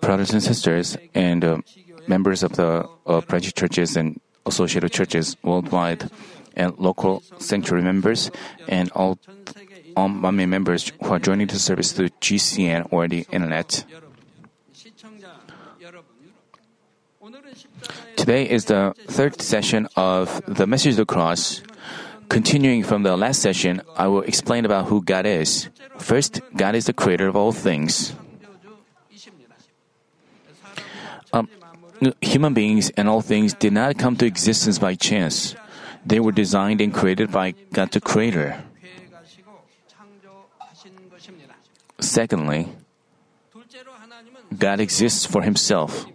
brothers and sisters and uh, members of the uh, branch churches and associated churches worldwide and local sanctuary members and all all members who are joining the service through GCN or the internet. Today is the third session of the Message of the Cross. Continuing from the last session, I will explain about who God is. First, God is the creator of all things. Um, human beings and all things did not come to existence by chance. They were designed and created by God the Creator. Secondly, God exists for Himself.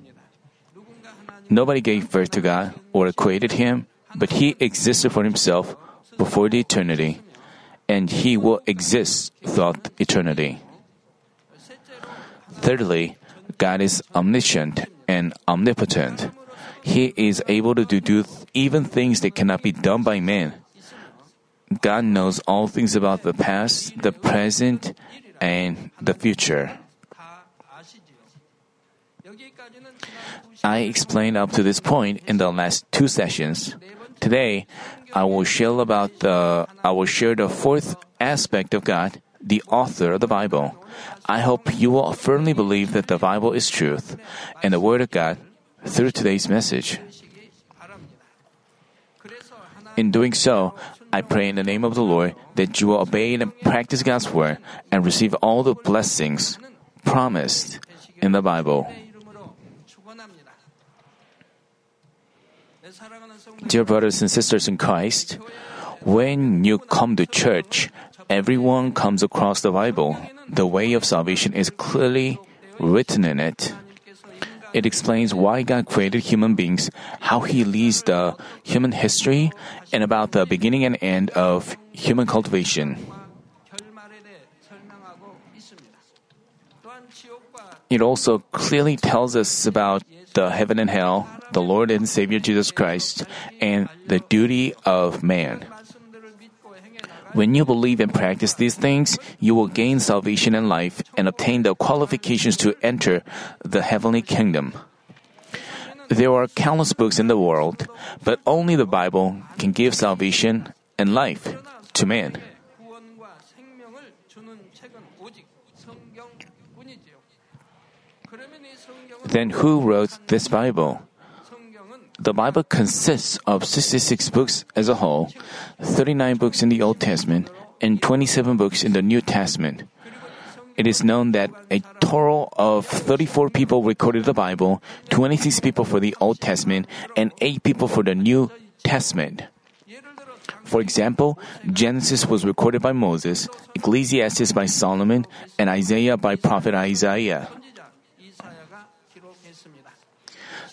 Nobody gave birth to God or created Him, but He existed for Himself before the eternity, and He will exist throughout eternity. Thirdly, God is omniscient and omnipotent. He is able to do even things that cannot be done by man. God knows all things about the past, the present, and the future. I explained up to this point in the last two sessions. Today, I will share about the I will share the fourth aspect of God, the author of the Bible. I hope you will firmly believe that the Bible is truth and the Word of God through today's message. In doing so, I pray in the name of the Lord that you will obey and practice God's Word and receive all the blessings promised in the Bible. Dear brothers and sisters in Christ, when you come to church, everyone comes across the Bible. The way of salvation is clearly written in it. It explains why God created human beings, how He leads the human history, and about the beginning and end of human cultivation. It also clearly tells us about the heaven and hell, the Lord and Savior Jesus Christ, and the duty of man. When you believe and practice these things, you will gain salvation and life and obtain the qualifications to enter the heavenly kingdom. There are countless books in the world, but only the Bible can give salvation and life to man. Then who wrote this Bible? The Bible consists of 66 books as a whole, 39 books in the Old Testament, and 27 books in the New Testament. It is known that a total of 34 people recorded the Bible, 26 people for the Old Testament, and 8 people for the New Testament. For example, Genesis was recorded by Moses, Ecclesiastes by Solomon, and Isaiah by prophet Isaiah.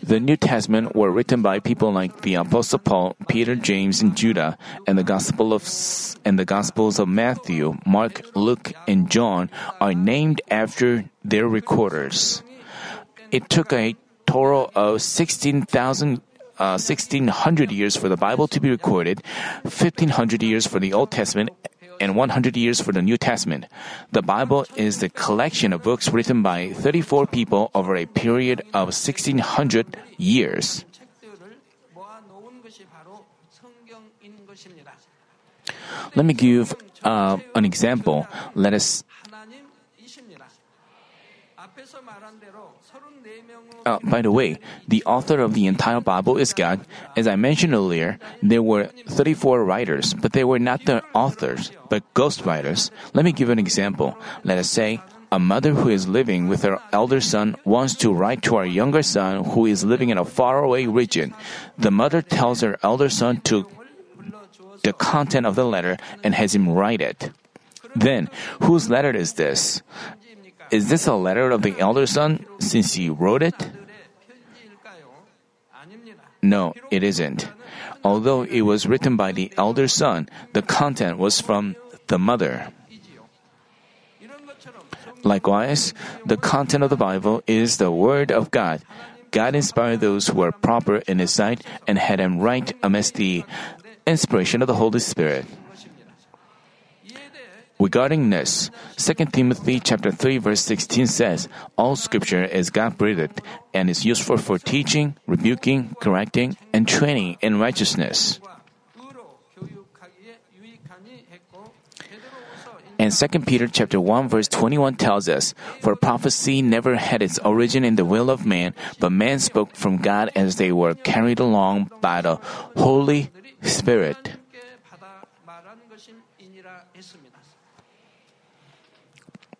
The New Testament were written by people like the Apostle Paul, Peter, James, and Judah, and the Gospel of and the Gospels of Matthew, Mark, Luke, and John are named after their recorders. It took a total of 16,000 uh, 1600 years for the Bible to be recorded, 1500 years for the Old Testament, and 100 years for the New Testament. The Bible is the collection of books written by 34 people over a period of 1600 years. Let me give uh, an example. Let us Uh, by the way, the author of the entire Bible is God. As I mentioned earlier, there were 34 writers, but they were not the authors, but ghost writers. Let me give an example. Let us say, a mother who is living with her elder son wants to write to her younger son who is living in a faraway region. The mother tells her elder son to the content of the letter and has him write it. Then, whose letter is this? Is this a letter of the elder son since he wrote it? No, it isn't. Although it was written by the elder son, the content was from the mother. Likewise, the content of the Bible is the Word of God. God inspired those who were proper in His sight and had them write amidst the inspiration of the Holy Spirit. Regarding this, 2 Timothy chapter 3 verse 16 says, All scripture is God-breathed and is useful for teaching, rebuking, correcting, and training in righteousness. And 2 Peter chapter 1 verse 21 tells us, For prophecy never had its origin in the will of man, but man spoke from God as they were carried along by the Holy Spirit. Uh,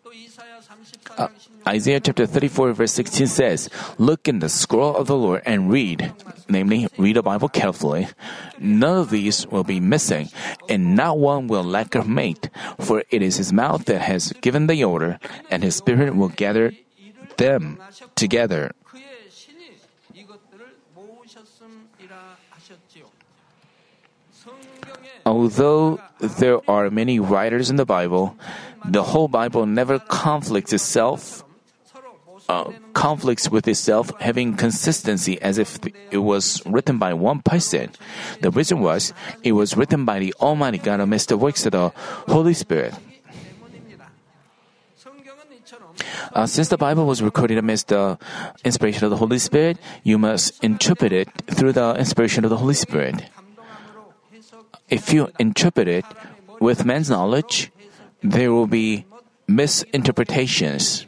Uh, Isaiah chapter 34 verse 16 says, Look in the scroll of the Lord and read, namely, read the Bible carefully. None of these will be missing, and not one will lack a mate, for it is his mouth that has given the order, and his spirit will gather them together. Although there are many writers in the Bible, the whole Bible never conflicts itself, uh, conflicts with itself, having consistency as if it was written by one person. The reason was it was written by the Almighty God amidst the works of the Holy Spirit. Uh, since the Bible was recorded amidst the inspiration of the Holy Spirit, you must interpret it through the inspiration of the Holy Spirit. If you interpret it with man's knowledge, there will be misinterpretations.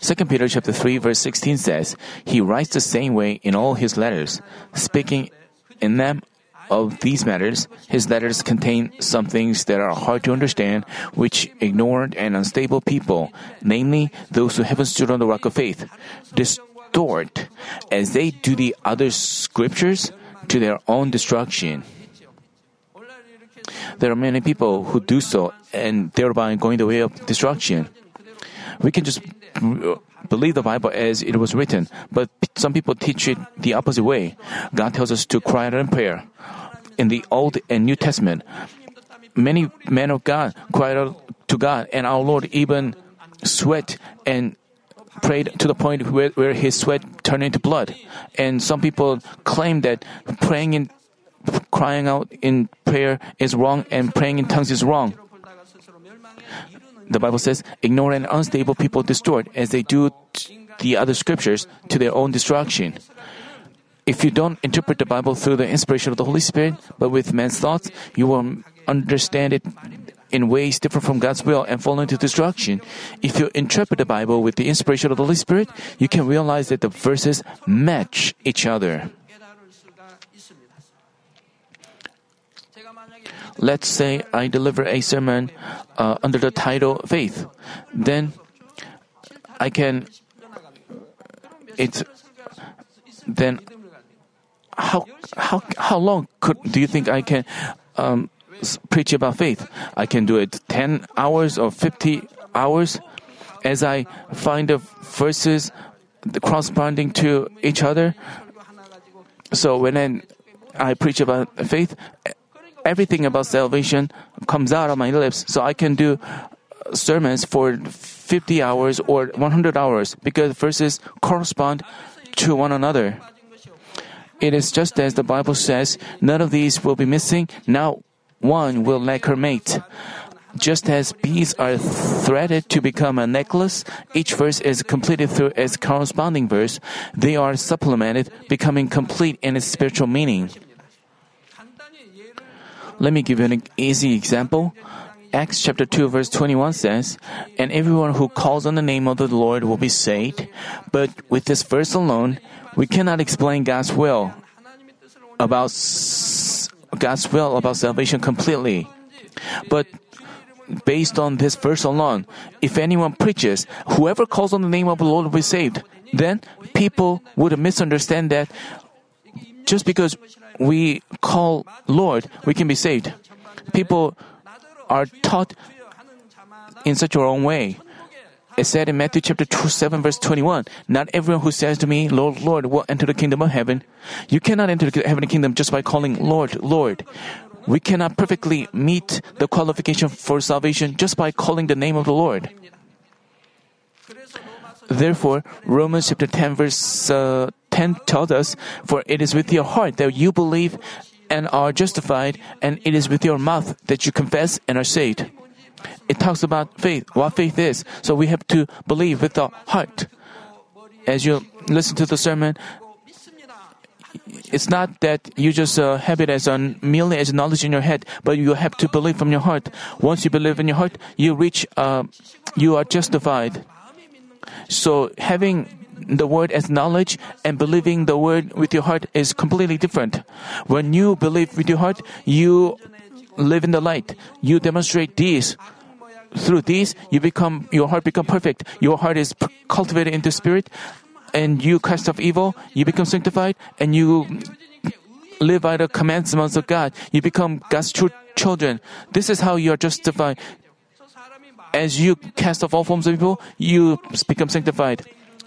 2 Peter chapter 3 verse 16 says, He writes the same way in all his letters, speaking in them of these matters, his letters contain some things that are hard to understand, which ignorant and unstable people, namely those who haven't stood on the rock of faith, distort, as they do the other scriptures, to their own destruction. There are many people who do so and thereby going the way of destruction. We can just uh, believe the Bible as it was written, but some people teach it the opposite way. God tells us to cry out in prayer. In the Old and New Testament, many men of God cried out to God, and our Lord even sweat and prayed to the point where, where his sweat turned into blood. And some people claim that praying in crying out in prayer is wrong and praying in tongues is wrong. The Bible says, ignorant and unstable people distort as they do the other scriptures to their own destruction. If you don't interpret the Bible through the inspiration of the Holy Spirit, but with man's thoughts, you will understand it in ways different from God's will and fall into destruction. If you interpret the Bible with the inspiration of the Holy Spirit, you can realize that the verses match each other. Let's say I deliver a sermon uh, under the title Faith. Then I can. It's. Then how how how long could do you think I can um, preach about faith? I can do it ten hours or fifty hours, as I find the verses corresponding to each other. So when I, I preach about faith, everything about salvation comes out of my lips, so I can do uh, sermons for 50 hours or 100 hours because verses correspond to one another. It is just as the Bible says, none of these will be missing, now one will lack her mate. Just as beads are threaded to become a necklace, each verse is completed through its corresponding verse. They are supplemented, becoming complete in its spiritual meaning. Let me give you an easy example. Acts chapter 2 verse 21 says, And everyone who calls on the name of the Lord will be saved. But with this verse alone, we cannot explain God's will about God's will about salvation completely. But based on this verse alone, if anyone preaches, whoever calls on the name of the Lord will be saved, then people would misunderstand that just because we call Lord, we can be saved. People are taught in such a wrong way. It said in Matthew chapter 2, 7 verse 21, Not everyone who says to me, Lord, Lord, will enter the kingdom of heaven. You cannot enter the heavenly kingdom just by calling Lord, Lord. We cannot perfectly meet the qualification for salvation just by calling the name of the Lord. Therefore, Romans chapter 10 verse uh, 10 tells us, For it is with your heart that you believe and are justified, and it is with your mouth that you confess and are saved. It talks about faith, what faith is. So we have to believe with the heart. As you listen to the sermon, it's not that you just uh, have it as merely as knowledge in your head, but you have to believe from your heart. Once you believe in your heart, you reach, uh, you are justified. So having the word as knowledge and believing the word with your heart is completely different. When you believe with your heart, you live in the light. You demonstrate these. Through these, you become your heart become perfect. Your heart is cultivated into spirit, and you cast off evil. You become sanctified, and you live by the commandments of God. You become God's true children. This is how you are justified. As you cast off all forms of evil, you become sanctified.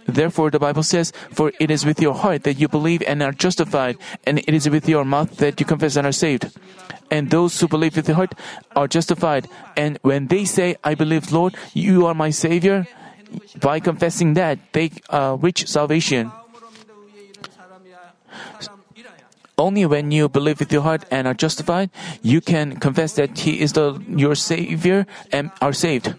Therefore, the Bible says, For it is with your heart that you believe and are justified, and it is with your mouth that you confess and are saved. And those who believe with the heart are justified. And when they say, I believe, Lord, you are my Savior, by confessing that, they uh, reach salvation. Only when you believe with your heart and are justified, you can confess that He is the, your Savior and are saved.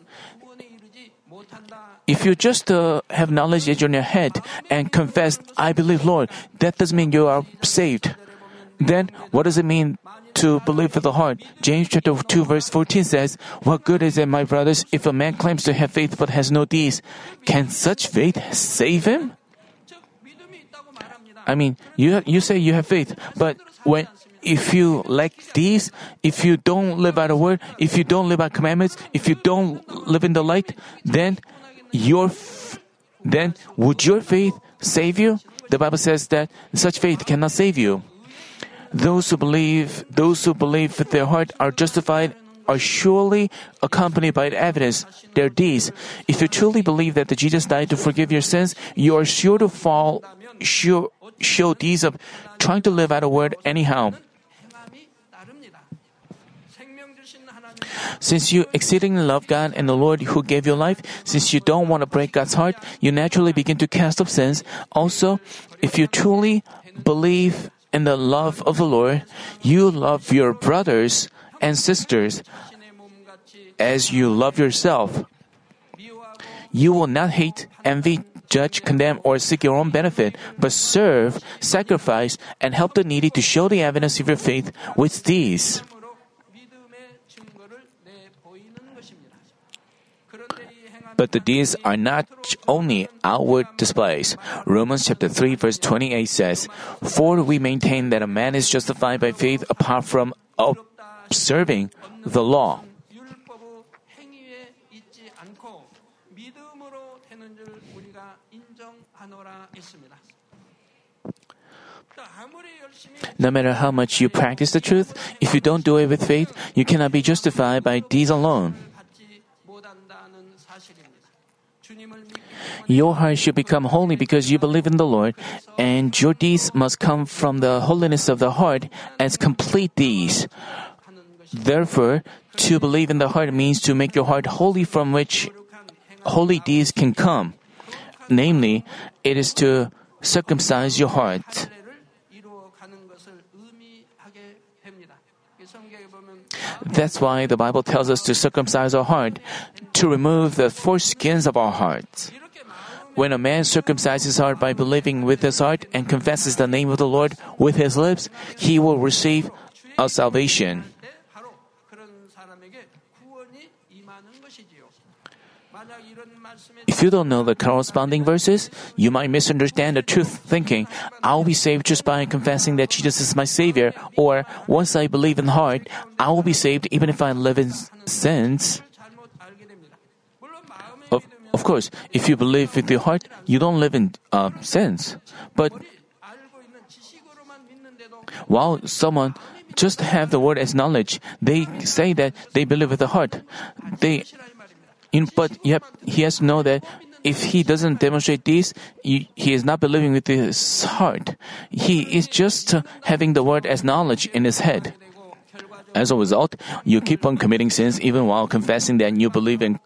If you just uh, have knowledge in your head and confess, I believe Lord, that doesn't mean you are saved. Then what does it mean to believe with the heart? James chapter 2 verse 14 says, What good is it, my brothers, if a man claims to have faith but has no deeds? Can such faith save him? I mean, you you say you have faith, but when if you lack these, if you don't live by the word, if you don't live by commandments, if you don't live in the light, then your f- then would your faith save you? The Bible says that such faith cannot save you. Those who believe, those who believe with their heart are justified are surely accompanied by evidence, their deeds. If you truly believe that Jesus died to forgive your sins, you are sure to fall, sure, show deeds of trying to live out a word anyhow. Since you exceedingly love God and the Lord who gave you life, since you don't want to break God's heart, you naturally begin to cast off sins. Also, if you truly believe in the love of the Lord, you love your brothers and sisters as you love yourself. You will not hate, envy, judge, condemn, or seek your own benefit, but serve, sacrifice, and help the needy to show the evidence of your faith with these. But the deeds are not only outward displays. Romans chapter 3 verse 28 says, For we maintain that a man is justified by faith apart from observing the law. No matter how much you practice the truth, if you don't do it with faith, you cannot be justified by deeds alone. Your heart should become holy because you believe in the Lord, and your deeds must come from the holiness of the heart as complete deeds. Therefore, to believe in the heart means to make your heart holy from which holy deeds can come. Namely, it is to circumcise your heart. That's why the Bible tells us to circumcise our heart, to remove the foreskins of our hearts. When a man circumcises his heart by believing with his heart and confesses the name of the Lord with his lips, he will receive a salvation. If you don't know the corresponding verses, you might misunderstand the truth thinking, I'll be saved just by confessing that Jesus is my Savior, or once I believe in heart, I will be saved even if I live in sins. Of, course, if you believe with your heart, you don't live in uh, sins. But while someone just have the word as knowledge, they say that they believe with the heart. They in, but yet he has to know that if he doesn't demonstrate this, he, is not believing with his heart. He is just having the word as knowledge in his head. As a result, you keep on committing sins even while confessing that you believe in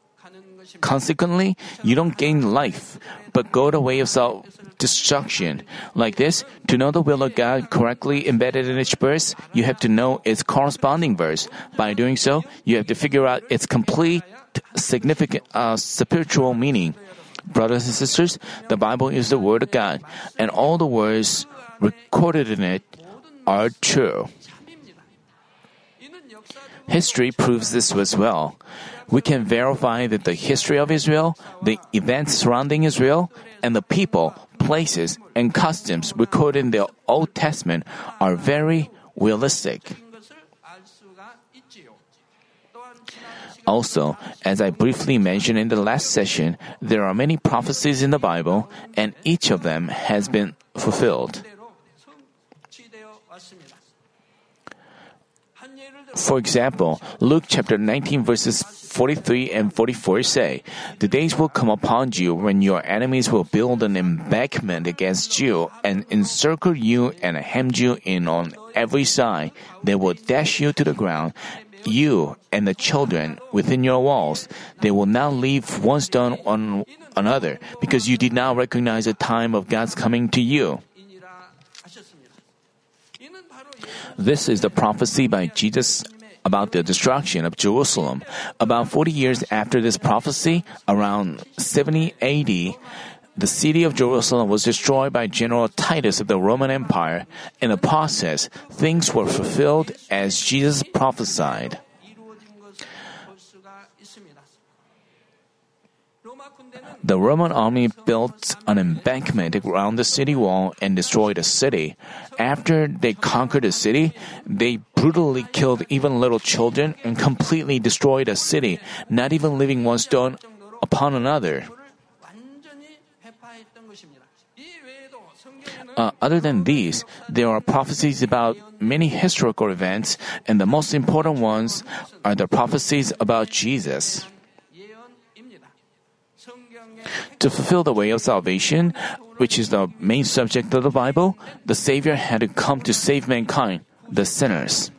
Consequently, you don't gain life, but go the way of self destruction. Like this, to know the will of God correctly embedded in each verse, you have to know its corresponding verse. By doing so, you have to figure out its complete significant uh, spiritual meaning. Brothers and sisters, the Bible is the Word of God, and all the words recorded in it are true. History proves this as well. We can verify that the history of Israel, the events surrounding Israel, and the people, places, and customs recorded in the Old Testament are very realistic. Also, as I briefly mentioned in the last session, there are many prophecies in the Bible, and each of them has been fulfilled. For example, Luke chapter 19 verses 43 and 44 say, The days will come upon you when your enemies will build an embankment against you and encircle you and hem you in on every side. They will dash you to the ground, you and the children within your walls. They will not leave one stone on another because you did not recognize the time of God's coming to you. This is the prophecy by Jesus about the destruction of Jerusalem. About 40 years after this prophecy, around 70 AD, the city of Jerusalem was destroyed by General Titus of the Roman Empire. In the process, things were fulfilled as Jesus prophesied. The Roman army built an embankment around the city wall and destroyed the city. After they conquered the city, they brutally killed even little children and completely destroyed the city, not even leaving one stone upon another. Uh, other than these, there are prophecies about many historical events, and the most important ones are the prophecies about Jesus. To fulfill the way of salvation, which is the main subject of the Bible, the Savior had to come to save mankind, the sinners.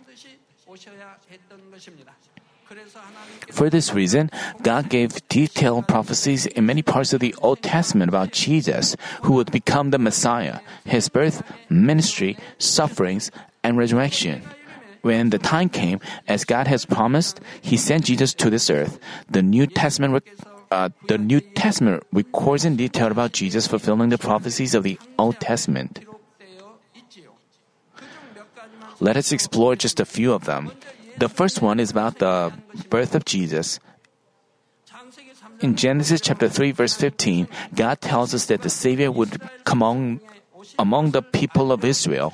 For this reason, God gave detailed prophecies in many parts of the Old Testament about Jesus, who would become the Messiah, his birth, ministry, sufferings, and resurrection. When the time came, as God has promised, He sent Jesus to this earth. The New Testament uh, the New Testament records in detail about Jesus fulfilling the prophecies of the Old Testament. Let us explore just a few of them. The first one is about the birth of Jesus. In Genesis chapter 3 verse 15, God tells us that the Savior would come among, among the people of Israel.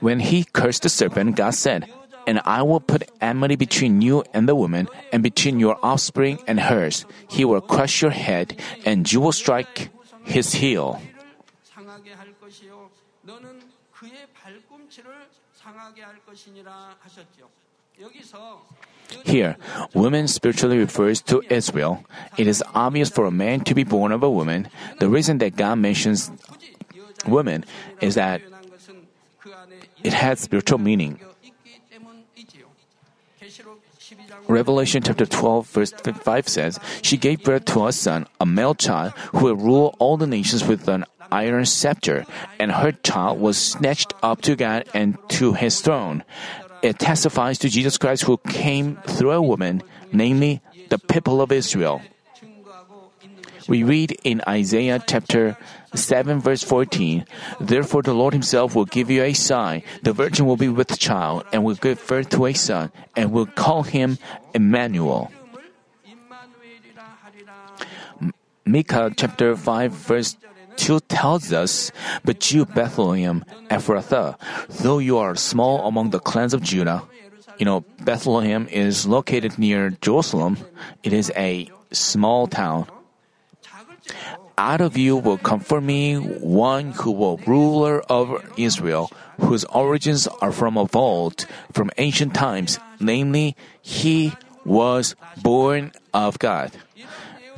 When he cursed the serpent, God said, and I will put enmity between you and the woman, and between your offspring and hers. He will crush your head, and you will strike his heel. Here, woman spiritually refers to Israel. It is obvious for a man to be born of a woman. The reason that God mentions woman is that it has spiritual meaning. Revelation chapter 12 verse 5 says, She gave birth to a son, a male child, who will rule all the nations with an iron scepter, and her child was snatched up to God and to his throne. It testifies to Jesus Christ who came through a woman, namely the people of Israel. We read in Isaiah chapter 7 verse 14, Therefore the Lord himself will give you a sign. The virgin will be with child and will give birth to a son and will call him Emmanuel. Micah chapter 5 verse 2 tells us, But you, Bethlehem, Ephrathah, though you are small among the clans of Judah, you know, Bethlehem is located near Jerusalem. It is a small town out of you will come for me one who will ruler of Israel, whose origins are from of old, from ancient times, namely, he was born of God.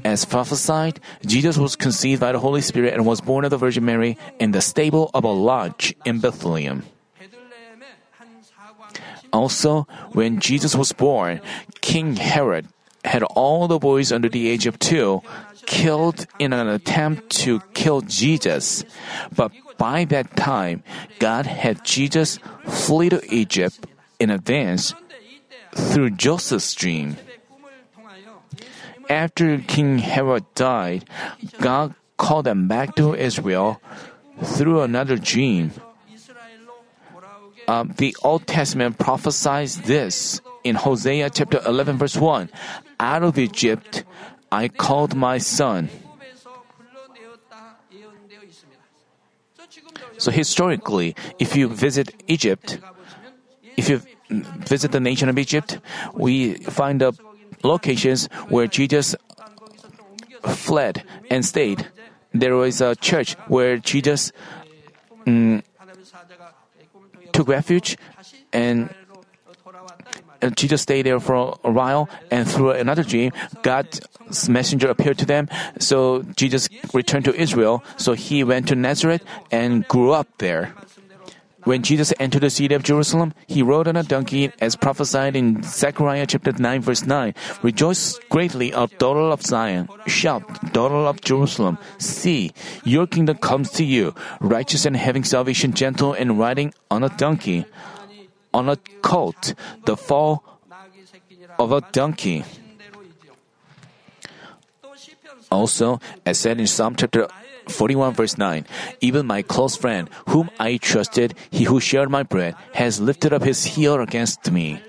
As prophesied, Jesus was conceived by the Holy Spirit and was born of the Virgin Mary in the stable of a lodge in Bethlehem. Also, when Jesus was born, King Herod had all the boys under the age of two killed in an attempt to kill Jesus. But by that time, God had Jesus flee to Egypt in advance through Joseph's dream. After King Herod died, God called them back to Israel through another dream. Uh, the Old Testament prophesies this in Hosea chapter 11 verse 1. Out of Egypt I called my son. So historically, if you visit Egypt, if you visit the nation of Egypt, we find the locations where Jesus fled and stayed. There was a church where Jesus um, took refuge and Jesus stayed there for a while, and through another dream, God's messenger appeared to them. So Jesus returned to Israel. So he went to Nazareth and grew up there. When Jesus entered the city of Jerusalem, he rode on a donkey as prophesied in Zechariah chapter 9 verse 9. Rejoice greatly, O daughter of Zion. Shout, daughter of Jerusalem. See, your kingdom comes to you, righteous and having salvation, gentle and riding on a donkey, on a colt, the fall of a donkey. Also, as said in Psalm chapter 41 verse 9, even my close friend, whom I trusted, he who shared my bread, has lifted up his heel against me.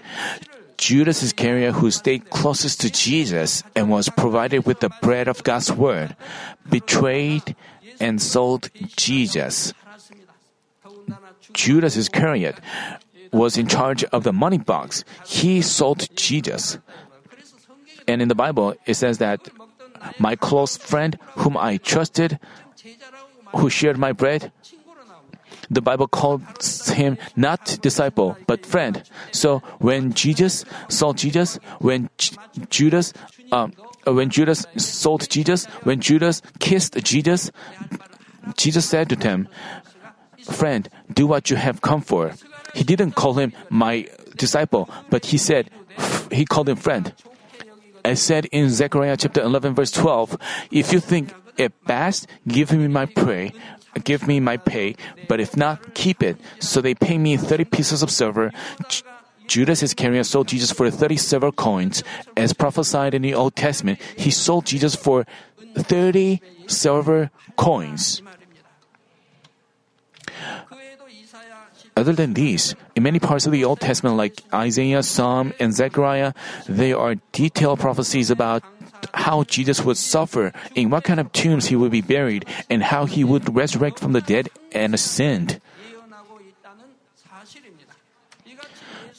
Judas Iscariot, who stayed closest to Jesus and was provided with the bread of God's word, betrayed and sold Jesus. Judas Iscariot was in charge of the money box. He sold Jesus. And in the Bible, it says that my close friend whom I trusted, who shared my bread, the Bible calls him not disciple, but friend. So when Jesus saw Jesus, when J- Judas, um, when Judas sold Jesus, when Judas kissed Jesus, Jesus said to them, Friend, do what you have come for. He didn't call him my disciple, but he said, he called him friend. As said in Zechariah chapter 11 verse 12, if you think it best, give me my pray, give me my pay, but if not, keep it. So they pay me 30 pieces of silver. Judas Iscariot sold Jesus for 30 silver coins. As prophesied in the Old Testament, he sold Jesus for 30 silver coins. Other than these, in many parts of the Old Testament, like Isaiah, Psalm, and Zechariah, there are detailed prophecies about how Jesus would suffer, in what kind of tombs he would be buried, and how he would resurrect from the dead and ascend.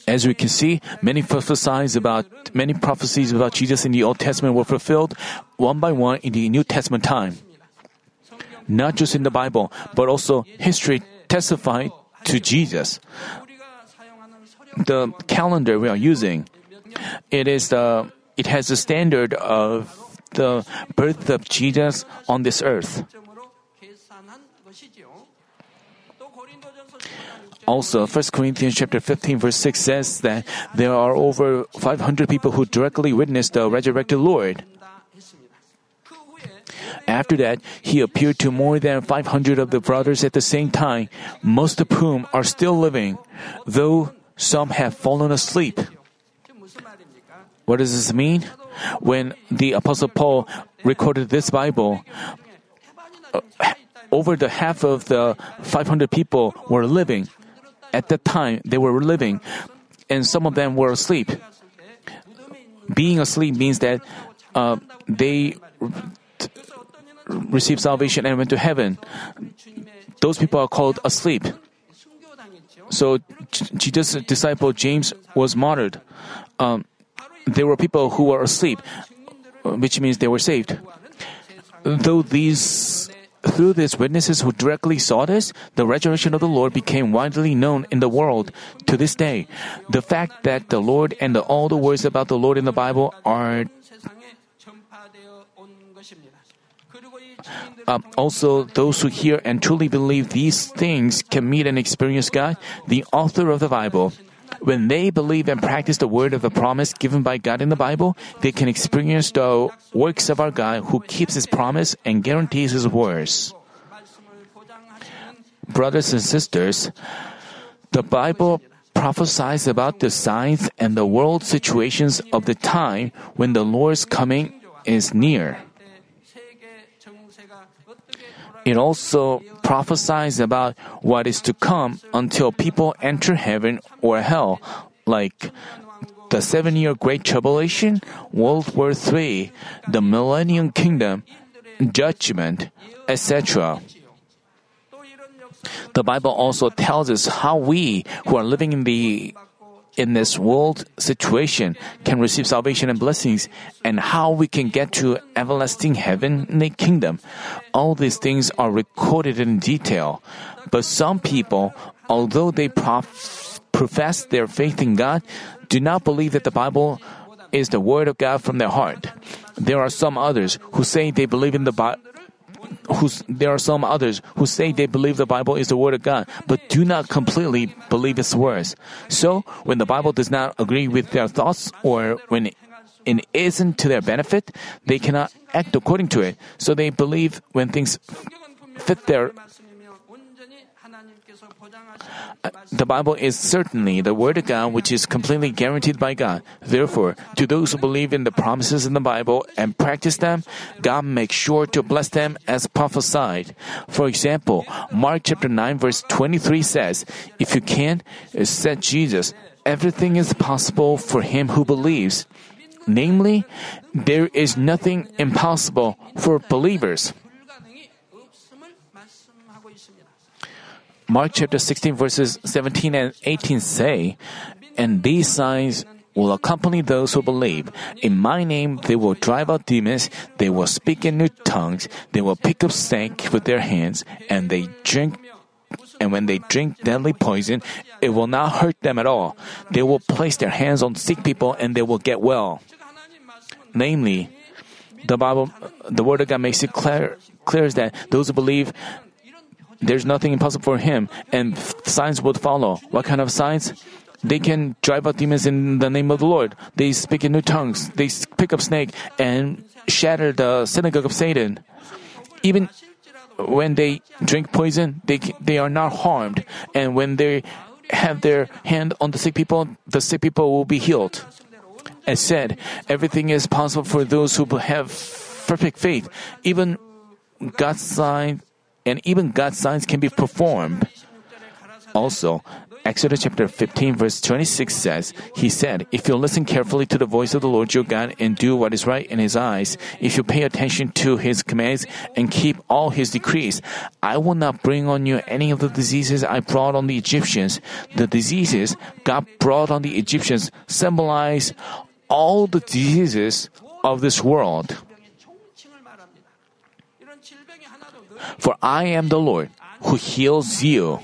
As we can see, many prophecies about many prophecies about Jesus in the Old Testament were fulfilled one by one in the New Testament time. Not just in the Bible, but also history testified to Jesus. The calendar we are using, it is the it has the standard of the birth of Jesus on this earth. Also, 1 Corinthians chapter 15 verse 6 says that there are over 500 people who directly witnessed the resurrected Lord. After that, he appeared to more than 500 of the brothers at the same time, most of whom are still living, though some have fallen asleep. What does this mean? When the Apostle Paul recorded this Bible, uh, over the half of the 500 people were living. At that time, they were living, and some of them were asleep. Being asleep means that uh, they received salvation and went to heaven. Those people are called asleep. So Jesus' disciple James was martyred. Um, there were people who were asleep, which means they were saved. Though these, through these witnesses who directly saw this, the resurrection of the Lord became widely known in the world to this day. The fact that the Lord and the, all the words about the Lord in the Bible are uh, also, those who hear and truly believe these things can meet and experience God, the author of the Bible. When they believe and practice the word of the promise given by God in the Bible, they can experience the works of our God who keeps his promise and guarantees his words. Brothers and sisters, the Bible prophesies about the signs and the world situations of the time when the Lord's coming is near. It also prophesies about what is to come until people enter heaven or hell, like the seven year Great Tribulation, World War III, the Millennium Kingdom, Judgment, etc. The Bible also tells us how we, who are living in the in this world situation, can receive salvation and blessings, and how we can get to everlasting heavenly kingdom. All these things are recorded in detail. But some people, although they prof- profess their faith in God, do not believe that the Bible is the word of God from their heart. There are some others who say they believe in the Bible who's, there are some others who say they believe the Bible is the Word of God, but do not completely believe its words. So, when the Bible does not agree with their thoughts or when it isn't to their benefit, they cannot act according to it. So they believe when things fit their the Bible is certainly the Word of God which is completely guaranteed by God. Therefore, to those who believe in the promises in the Bible and practice them, God makes sure to bless them as prophesied. For example, Mark chapter 9 verse 23 says, If you can, said Jesus, everything is possible for him who believes. Namely, there is nothing impossible for believers. Mark chapter 16 verses 17 and 18 say, And these signs will accompany those who believe. In my name they will drive out demons, they will speak in new tongues, they will pick up snakes with their hands, and they drink and when they drink deadly poison, it will not hurt them at all. They will place their hands on sick people and they will get well. Namely, the Bible, the Word of God makes it clear, clear that those who believe there's nothing impossible for him, and signs would follow. What kind of signs? They can drive out demons in the name of the Lord. They speak in new tongues. They pick up snake and shatter the synagogue of Satan. Even when they drink poison, they they are not harmed. And when they have their hand on the sick people, the sick people will be healed. As said, everything is possible for those who have perfect faith. Even God's sign and even God's signs can be performed. Also, Exodus chapter 15 verse 26 says, He said, If you listen carefully to the voice of the Lord your God and do what is right in His eyes, if you pay attention to His commands and keep all His decrees, I will not bring on you any of the diseases I brought on the Egyptians. The diseases God brought on the Egyptians symbolize all the diseases of this world. For I am the Lord who heals you.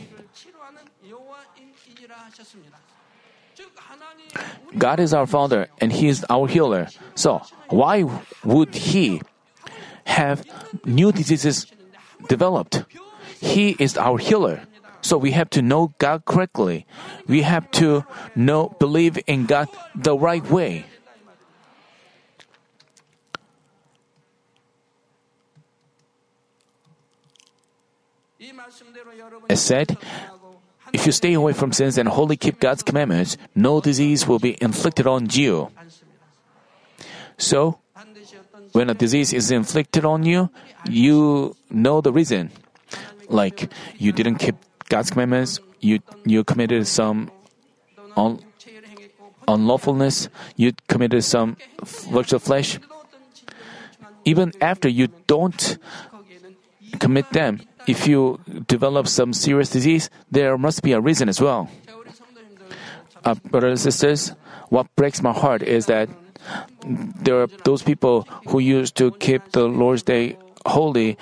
God is our Father and He is our healer. So, why would He have new diseases developed? He is our healer. So we have to know God correctly. We have to know, believe in God the right way. As said, if you stay away from sins and wholly keep God's commandments, no disease will be inflicted on you. So, when a disease is inflicted on you, you know the reason. Like you didn't keep God's commandments, you you committed some un, unlawfulness, you committed some works of flesh. Even after you don't commit them, if you develop some serious disease, there must be a reason as well. Uh, brothers and sisters, what breaks my heart is that there are those people who used to keep the Lord's Day holy,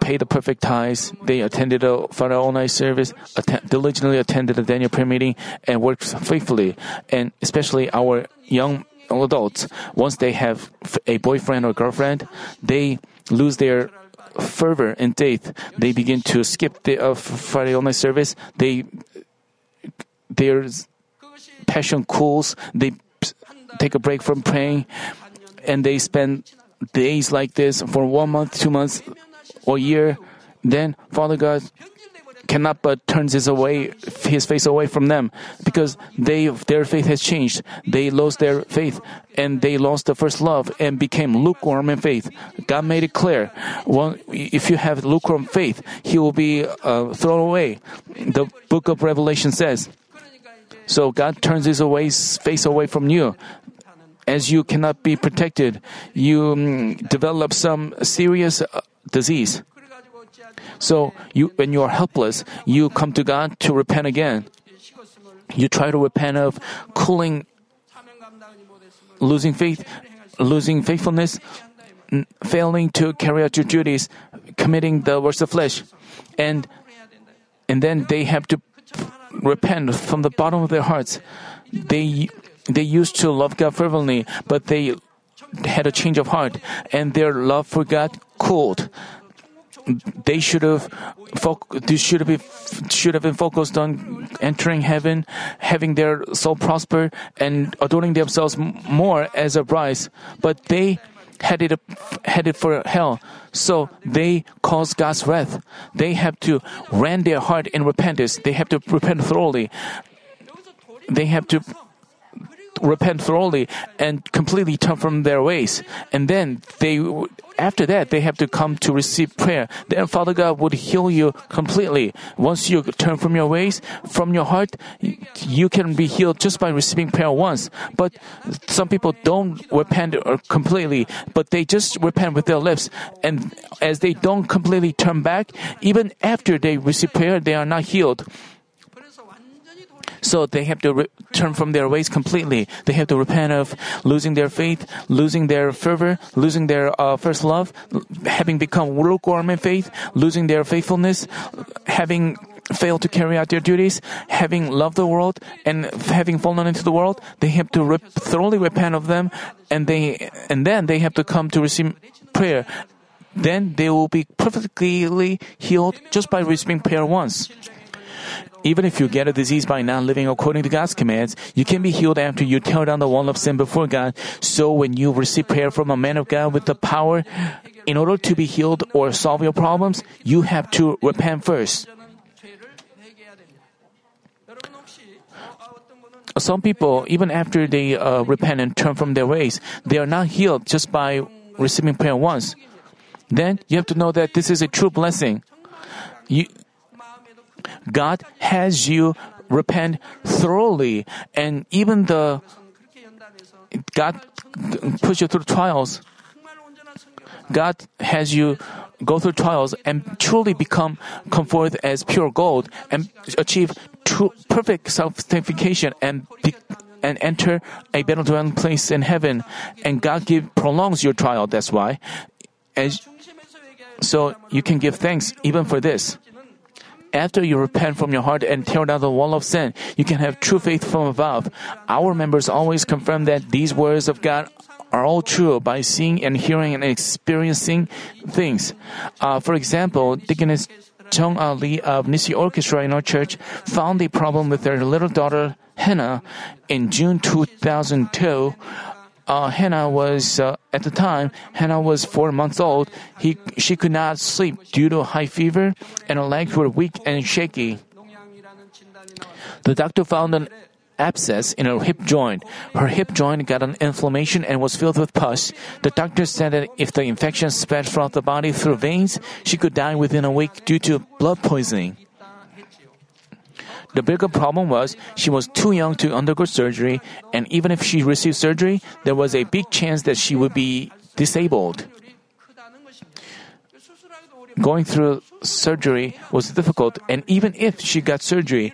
pay the perfect tithes, they attended a Friday all night service, att- diligently attended the Daniel prayer meeting, and worked faithfully. And especially our young adults, once they have a boyfriend or girlfriend, they lose their fervor and faith, they begin to skip the uh, Friday night service. They their passion cools, they take a break from praying, and they spend days like this for one month, two months, or year, then Father God cannot but turns his away his face away from them because they their faith has changed. They lost their faith and they lost the first love and became lukewarm in faith. God made it clear: well, if you have lukewarm faith, He will be uh, thrown away. The Book of Revelation says. So God turns His away, face away from you. As you cannot be protected, you um, develop some serious uh, disease. So you, when you are helpless, you come to God to repent again. You try to repent of cooling, losing faith, losing faithfulness, failing to carry out your duties, committing the works of flesh, and and then they have to repent from the bottom of their hearts. They they used to love God fervently, but they had a change of heart, and their love for God cooled they should have they should have should have been focused on entering heaven, having their soul prosper, and adorning themselves more as a bride. But they headed headed for hell, so they caused God's wrath. They have to rend their heart in repentance. They have to repent thoroughly. They have to repent thoroughly and completely turn from their ways. And then they, after that, they have to come to receive prayer. Then Father God would heal you completely. Once you turn from your ways, from your heart, you can be healed just by receiving prayer once. But some people don't repent completely, but they just repent with their lips. And as they don't completely turn back, even after they receive prayer, they are not healed. So they have to re- turn from their ways completely. They have to repent of losing their faith, losing their fervor, losing their uh, first love, having become lukewarm in faith, losing their faithfulness, having failed to carry out their duties, having loved the world and having fallen into the world, they have to thoroughly repent of them, and they and then they have to come to receive prayer. Then they will be perfectly healed just by receiving prayer once. Even if you get a disease by not living according to God's commands, you can be healed after you tear down the wall of sin before God. So when you receive prayer from a man of God with the power, in order to be healed or solve your problems, you have to repent first. Some people, even after they uh, repent and turn from their ways, they are not healed just by receiving prayer once. Then you have to know that this is a true blessing. You, God has you repent thoroughly, and even the God puts you through trials. God has you go through trials and truly become come forth as pure gold and achieve true perfect sanctification and be, and enter a better dwelling place in heaven. And God give prolongs your trial. That's why, as so you can give thanks even for this. After you repent from your heart and tear down the wall of sin, you can have true faith from above. Our members always confirm that these words of God are all true by seeing and hearing and experiencing things. Uh, for example, Deaconess Chung Ali of Nissi Orchestra in our church found a problem with their little daughter Hannah in June 2002 uh, Hannah was uh, at the time Hannah was four months old. He she could not sleep due to high fever, and her legs were weak and shaky. The doctor found an abscess in her hip joint. Her hip joint got an inflammation and was filled with pus. The doctor said that if the infection spread throughout the body through veins, she could die within a week due to blood poisoning. The bigger problem was she was too young to undergo surgery, and even if she received surgery, there was a big chance that she would be disabled. Going through surgery was difficult, and even if she got surgery,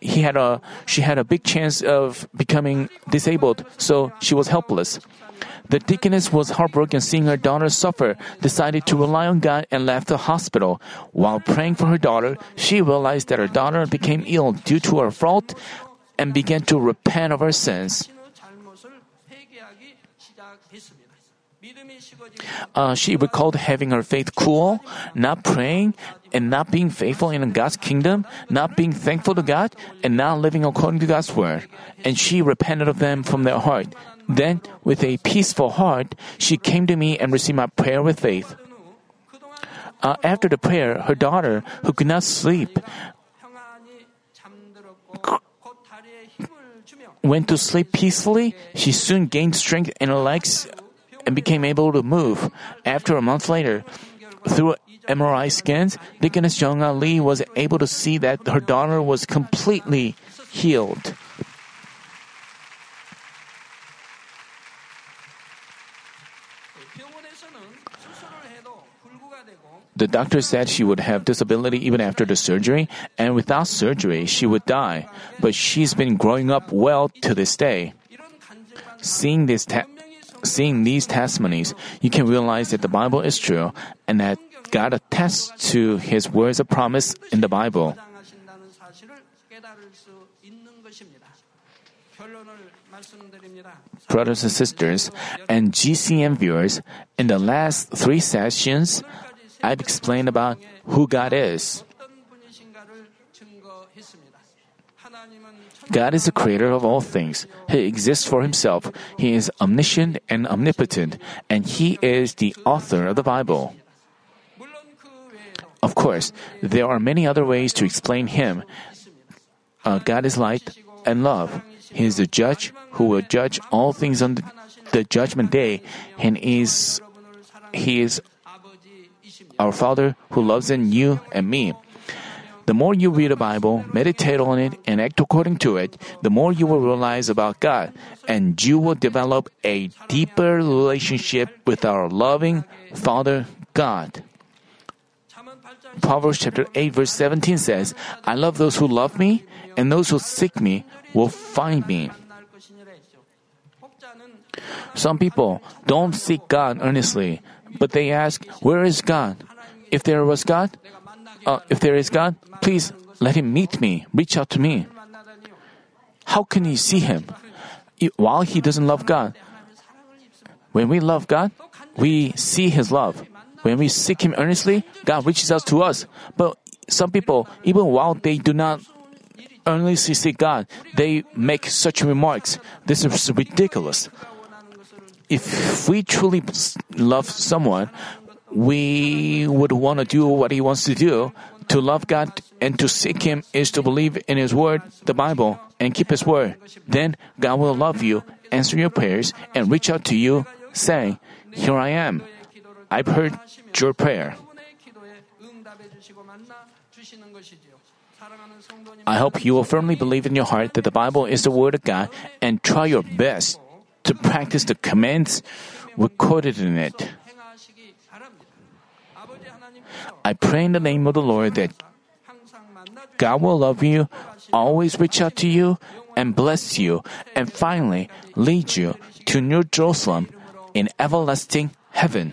he had a she had a big chance of becoming disabled, so she was helpless. The deaconess was heartbroken seeing her daughter suffer, decided to rely on God and left the hospital. While praying for her daughter, she realized that her daughter became ill due to her fault and began to repent of her sins. Uh, she recalled having her faith cool, not praying, and not being faithful in God's kingdom, not being thankful to God, and not living according to God's word. And she repented of them from their heart. Then, with a peaceful heart, she came to me and received my prayer with faith. Uh, after the prayer, her daughter, who could not sleep, went to sleep peacefully. She soon gained strength in her legs and became able to move. After a month later, through MRI scans, Deaconess Jung Lee was able to see that her daughter was completely healed. The doctor said she would have disability even after the surgery, and without surgery, she would die. But she's been growing up well to this day. Seeing this ta- seeing these testimonies, you can realize that the Bible is true and that God attests to His words of promise in the Bible. Brothers and sisters, and GCN viewers, in the last three sessions, I've explained about who God is. God is the creator of all things. He exists for himself. He is omniscient and omnipotent, and he is the author of the Bible. Of course, there are many other ways to explain him. Uh, God is light and love. He is the judge who will judge all things on the, judgment day, and is he is our Father who loves in you and me. The more you read the Bible, meditate on it, and act according to it, the more you will realize about God, and you will develop a deeper relationship with our loving Father God. Proverbs chapter 8 verse 17 says, I love those who love me, and those who seek me will find me. Some people don't seek God earnestly, but they ask, Where is God? If there was God, uh, if there is God, please let Him meet me, reach out to me. How can you see Him? While He doesn't love God, when we love God, we see His love. When we seek Him earnestly, God reaches out to us. But some people, even while they do not earnestly seek God, they make such remarks. This is ridiculous. If we truly love someone, we would want to do what He wants to do. To love God and to seek Him is to believe in His Word, the Bible, and keep His Word. Then God will love you, answer your prayers, and reach out to you, saying, Here I am. I've heard your prayer. I hope you will firmly believe in your heart that the Bible is the Word of God and try your best to practice the commands recorded in it. I pray in the name of the Lord that God will love you, always reach out to you, and bless you, and finally lead you to New Jerusalem in everlasting heaven.